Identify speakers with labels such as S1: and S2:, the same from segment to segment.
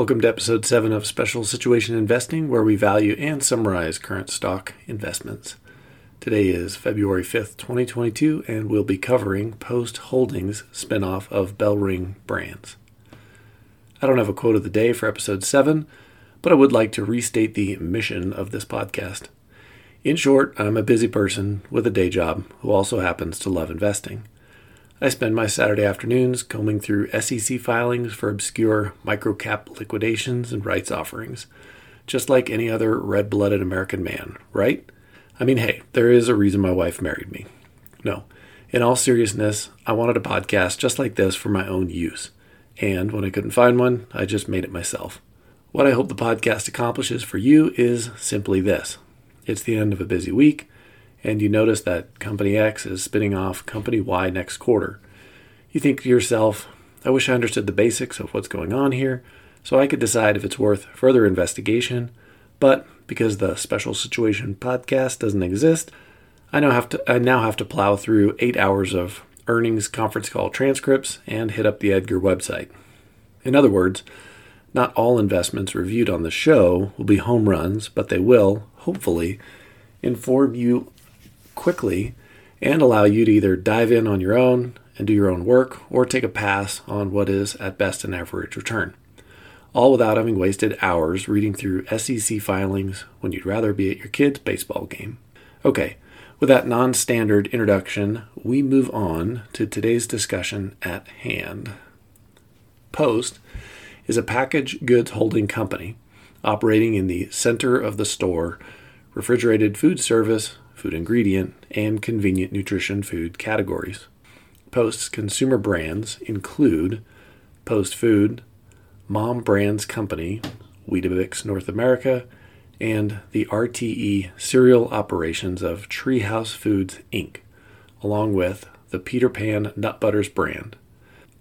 S1: Welcome to episode 7 of Special Situation Investing, where we value and summarize current stock investments. Today is February 5th, 2022, and we'll be covering Post Holdings spinoff of Bellring Brands. I don't have a quote of the day for episode 7, but I would like to restate the mission of this podcast. In short, I'm a busy person with a day job who also happens to love investing. I spend my Saturday afternoons combing through SEC filings for obscure microcap liquidations and rights offerings, just like any other red blooded American man, right? I mean, hey, there is a reason my wife married me. No, in all seriousness, I wanted a podcast just like this for my own use. And when I couldn't find one, I just made it myself. What I hope the podcast accomplishes for you is simply this it's the end of a busy week and you notice that Company X is spinning off Company Y next quarter. You think to yourself, I wish I understood the basics of what's going on here so I could decide if it's worth further investigation, but because the Special Situation podcast doesn't exist, I now have to I now have to plow through 8 hours of earnings conference call transcripts and hit up the Edgar website. In other words, not all investments reviewed on the show will be home runs, but they will, hopefully, inform you quickly and allow you to either dive in on your own and do your own work or take a pass on what is at best an average return. All without having wasted hours reading through SEC filings when you'd rather be at your kid's baseball game. Okay, with that non standard introduction, we move on to today's discussion at hand. Post is a packaged goods holding company operating in the center of the store, refrigerated food service, food ingredient, and convenient nutrition food categories. Post's consumer brands include Post Food, Mom Brands Company, Weetabix North America, and the RTE cereal operations of Treehouse Foods Inc., along with the Peter Pan Nut Butters brand.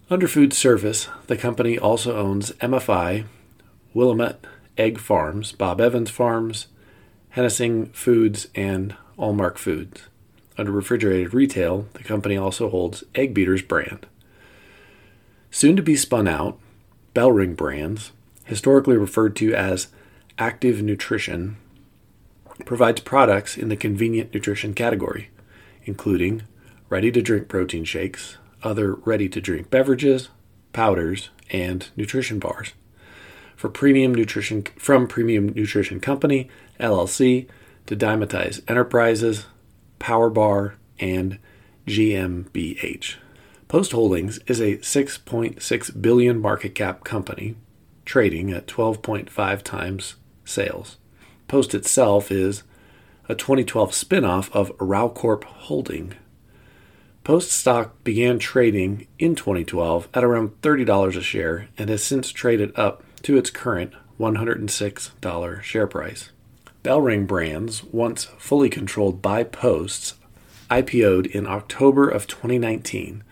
S1: Under food service, the company also owns MFI, Willamette Egg Farms, Bob Evans Farms, Henningsen Foods, and Almark Foods. Under refrigerated retail, the company also holds Egg Beaters brand. Soon to be spun out, Bellring Brands, historically referred to as Active Nutrition, provides products in the convenient nutrition category, including ready to drink protein shakes, other ready to drink beverages, powders, and nutrition bars. For premium nutrition from Premier Nutrition Company, LLC, to Dymatize Enterprises, PowerBar, and GmbH. Post Holdings is a 6.6 billion market cap company trading at 12.5 times sales. Post itself is a 2012 spinoff of Ralcorp Holding. Post stock began trading in 2012 at around $30 a share and has since traded up to its current $106 share price. Bellring Brands, once fully controlled by Posts, IPO'd in October of 2019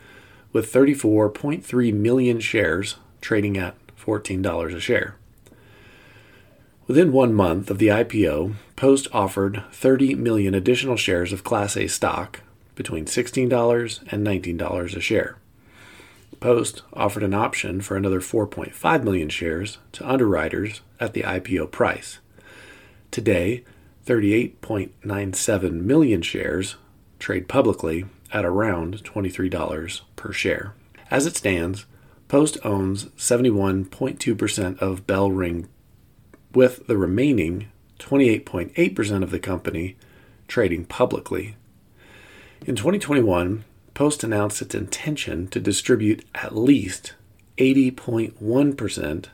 S1: with 34.3 million shares trading at $14 a share. Within one month of the IPO, Post offered 30 million additional shares of Class A stock between $16 and $19 a share. Post offered an option for another 4.5 million shares to underwriters at the IPO price. Today, 38.97 million shares trade publicly at around $23 per share. As it stands, Post owns 71.2% of Bellring, with the remaining 28.8% of the company trading publicly. In 2021, Post announced its intention to distribute at least 80.1%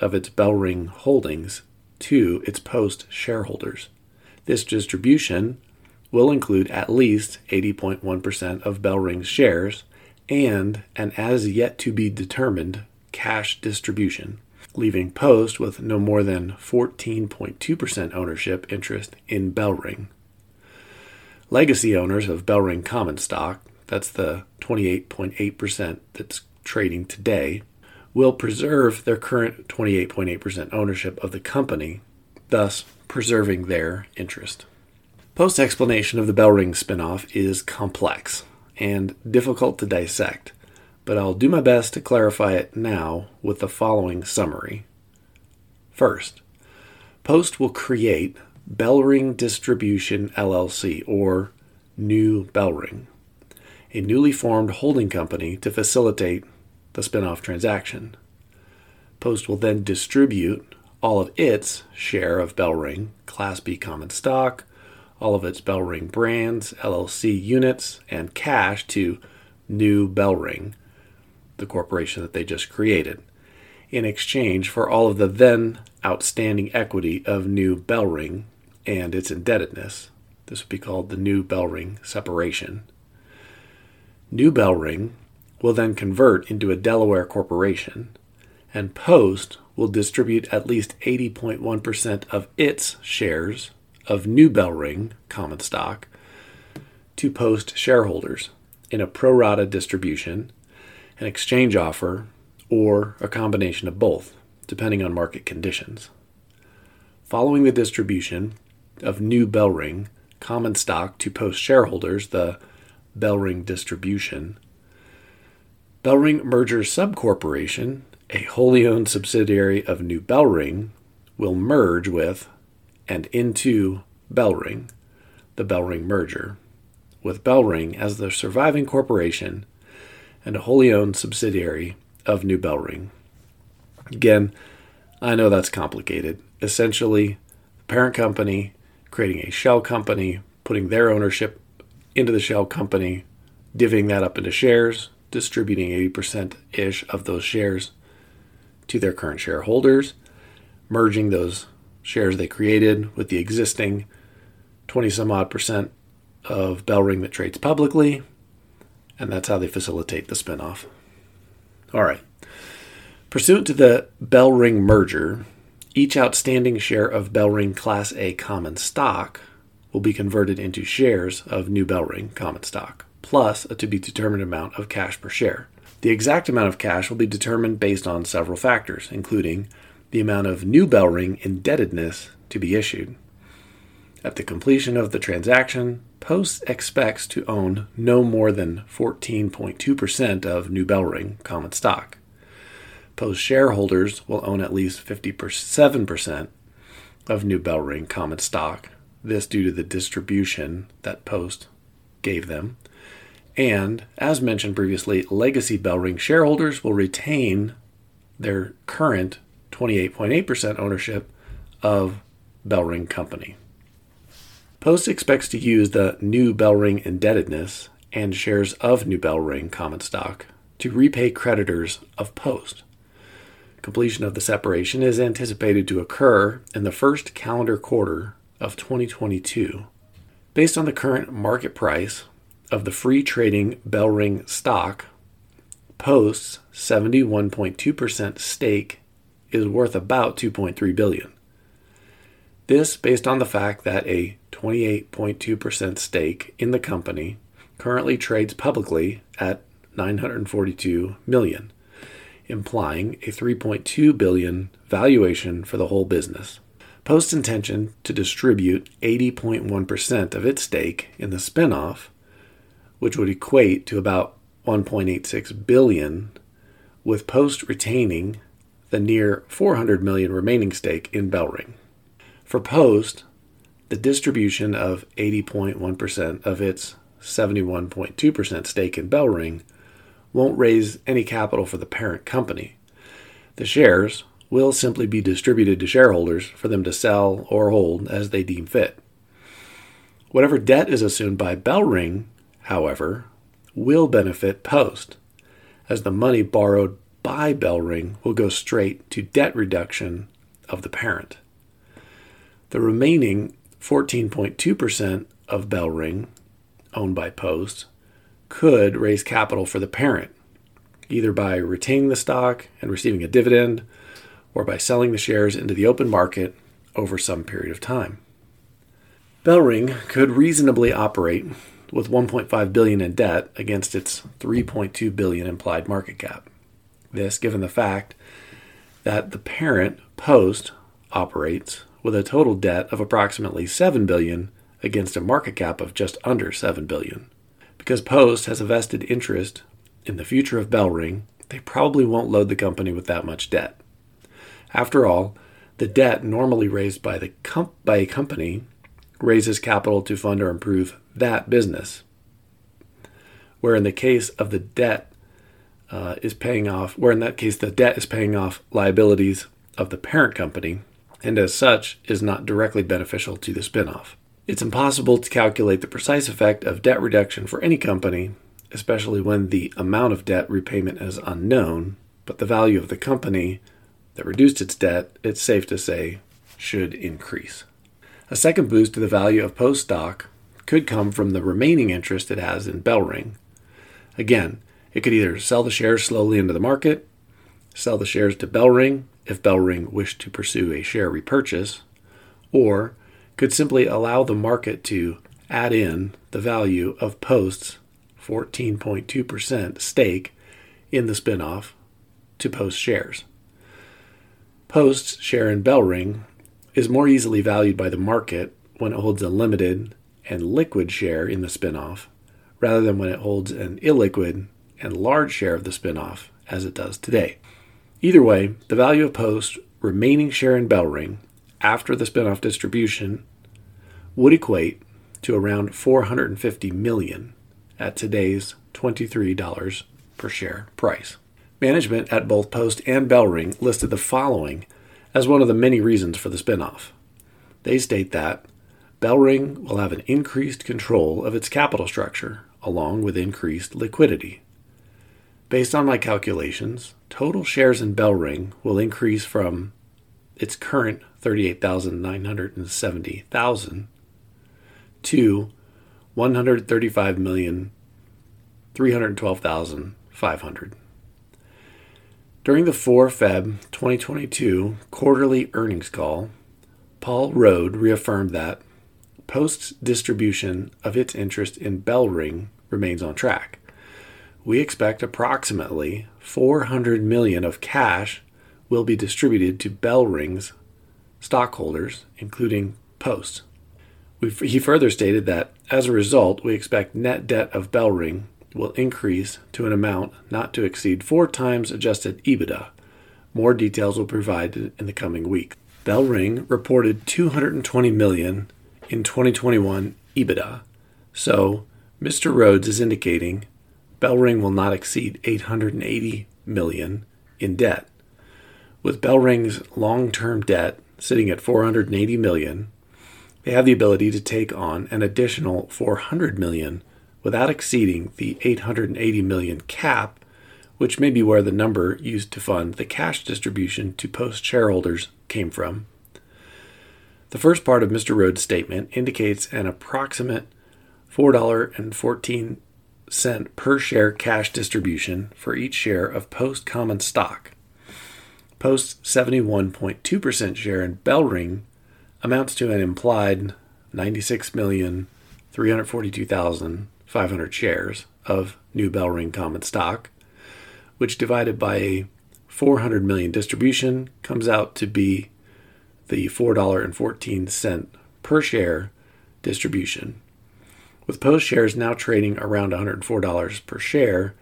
S1: of its Bellring holdings to its Post shareholders. This distribution will include at least 80.1% of Bellring's shares and an as yet to be determined cash distribution, leaving Post with no more than 14.2% ownership interest in Bellring. Legacy owners of Bellring common stock, that's the 28.8% that's trading today, will preserve their current 28.8% ownership of the company, thus preserving their interest. Post explanation of the Bellring spinoff is complex and difficult to dissect, but I'll do my best to clarify it now with the following summary. First, Post will create Bellring Distribution LLC or New Bellring, a newly formed holding company to facilitate the spinoff transaction. Post will then distribute all of its share of Bellring Class B common stock, all of its Bellring brands, LLC units, and cash to New Bellring, the corporation that they just created, in exchange for all of the then outstanding equity of New Bellring and its indebtedness. This would be called the New Bellring separation. New Bellring will then convert into a Delaware corporation, and Post will distribute at least 80.1% of its shares of New Bellring common stock to Post shareholders in a pro rata distribution, an exchange offer, or a combination of both, depending on market conditions. Following the distribution of New Bellring common stock to Post shareholders, the Bellring distribution, Bellring Merger Subcorporation, a wholly owned subsidiary of New Bellring, will merge with and into Bellring, the Bellring merger, with Bellring as the surviving corporation and a wholly owned subsidiary of New Bellring. Again, I know that's complicated. Essentially, the parent company creating a shell company, putting their ownership into the shell company, divvying that up into shares, distributing 80% ish of those shares to their current shareholders, merging those shares they created with the existing 20 some odd percent of Bellring that trades publicly, and that's how they facilitate the spinoff. All right. Pursuant to the Bellring merger, each outstanding share of Bellring Class A common stock will be converted into shares of New Bellring common stock, plus a to be determined amount of cash per share. The exact amount of cash will be determined based on several factors, including the amount of New Bellring indebtedness to be issued. At the completion of the transaction, Post expects to own no more than 14.2% of New Bellring common stock. Post shareholders will own at least 57% of New Bellring common stock, this due to the distribution that Post gave them. And, as mentioned previously, legacy Bellring shareholders will retain their current 28.8% ownership of Bellring Company. Post expects to use the new Bellring indebtedness and shares of New Bellring common stock to repay creditors of Post. Completion of the separation is anticipated to occur in the first calendar quarter of 2022. Based on the current market price of the free trading Bellring stock, Post's 71.2% stake is worth about 2.3 billion. This based on the fact that a 28.2% stake in the company currently trades publicly at 942 million, implying a 3.2 billion valuation for the whole business. Post's intention to distribute 80.1% of its stake in the spinoff, which would equate to about 1.86 billion, with Post retaining the near 400 million remaining stake in Bellring. For Post, the distribution of 80.1% of its 71.2% stake in Bellring won't raise any capital for the parent company. The shares will simply be distributed to shareholders for them to sell or hold as they deem fit. Whatever debt is assumed by Bellring, however, will benefit Post, as the money borrowed by Bellring will go straight to debt reduction of the parent. The remaining 14.2% of Bellring, owned by Post, could raise capital for the parent, either by retaining the stock and receiving a dividend, or by selling the shares into the open market over some period of time. Bellring could reasonably operate with 1.5 billion in debt against its 3.2 billion implied market cap. This given the fact that the parent Post operates with a total debt of approximately 7 billion against a market cap of just under 7 billion. Because Post has a vested interest in the future of Bellring, they probably won't load the company with that much debt. After all, The debt normally raised by, the by a company raises capital to fund or improve that business. Where in the case of the debt uh, is paying off, where in that case the debt is paying off liabilities of the parent company, and as such is not directly beneficial to the spinoff. It's impossible to calculate the precise effect of debt reduction for any company, especially when the amount of debt repayment is unknown, but the value of the company that reduced its debt, it's safe to say, should increase. A second boost to the value of Post stock could come from the remaining interest it has in Bellring. Again, it could either sell the shares slowly into the market, sell the shares to Bellring if Bellring wished to pursue a share repurchase, or could simply allow the market to add in the value of Post's 14.2% stake in the spinoff to Post shares. Post's share in Bellring is more easily valued by the market when it holds a limited and liquid share in the spinoff rather than when it holds an illiquid and large share of the spinoff as it does today. Either way, the value of Post's remaining share in Bellring after the spinoff distribution would equate to around 450 million at today's $23 per share price. Management at both Post and Bellring listed the following as one of the many reasons for the spinoff. They state that Bellring will have an increased control of its capital structure along with increased liquidity. Based on my calculations, total shares in Bellring will increase from its current 38,970,000 to 135,312,500. During the 4 Feb 2022 quarterly earnings call, Paul Rode reaffirmed that Post's distribution of its interest in Bellring remains on track. We expect approximately 400 million of cash will be distributed to Bellring's stockholders, including Post. he further stated that as a result, we expect net debt of Bellring will increase to an amount not to exceed four times adjusted EBITDA. More details will be provided in the coming week. Bellring reported 220 million in 2021 EBITDA, so Mr. Rhodes is indicating Bellring will not exceed 880 million in debt. With Bellring's long-term debt sitting at 480 million, they have the ability to take on an additional 400 million without exceeding the 880 million cap, which may be where the number used to fund the cash distribution to post shareholders came from. The first part of Mr. Rhodes' statement indicates an approximate $4.14 per share cash distribution for each share of Post common stock. Post's 71.2% share in Bellring amounts to an implied 96,342,500 shares of new Bellring common stock, which divided by a 400 million distribution comes out to be the $4.14 per share distribution. With Post shares now trading around $104 per share,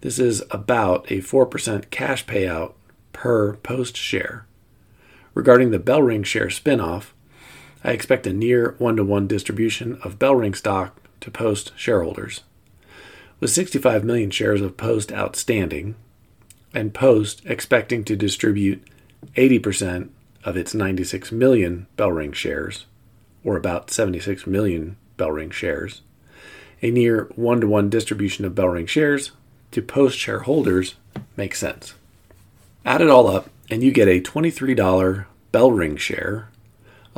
S1: this is about a 4% cash payout per Post share. Regarding the Bellring share spinoff, I expect a near one to one distribution of Bellring stock to Post shareholders. With 65 million shares of Post outstanding, and Post expecting to distribute 80% of its 96 million Bellring shares, or about 76 million Bellring shares, a near one to one distribution of Bellring shares to Post shareholders makes sense. Add it all up, and you get a $23 Bellring share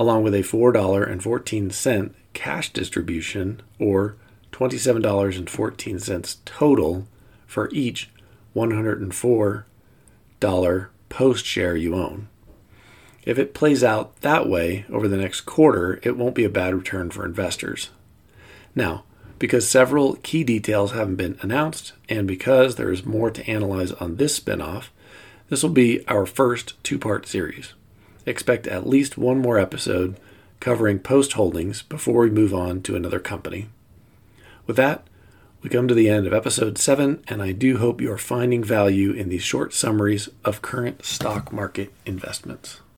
S1: along with a $4.14 cash distribution or $27.14 total for each $104 post share you own. If it plays out that way over the next quarter, it won't be a bad return for investors. Now, because several key details haven't been announced, and because there is more to analyze on this spinoff, this will be our first two part series expect at least one more episode covering post holdings before we move on to another company. With that, we come to the end of episode 7, and I do hope you are finding value in these short summaries of current stock market investments.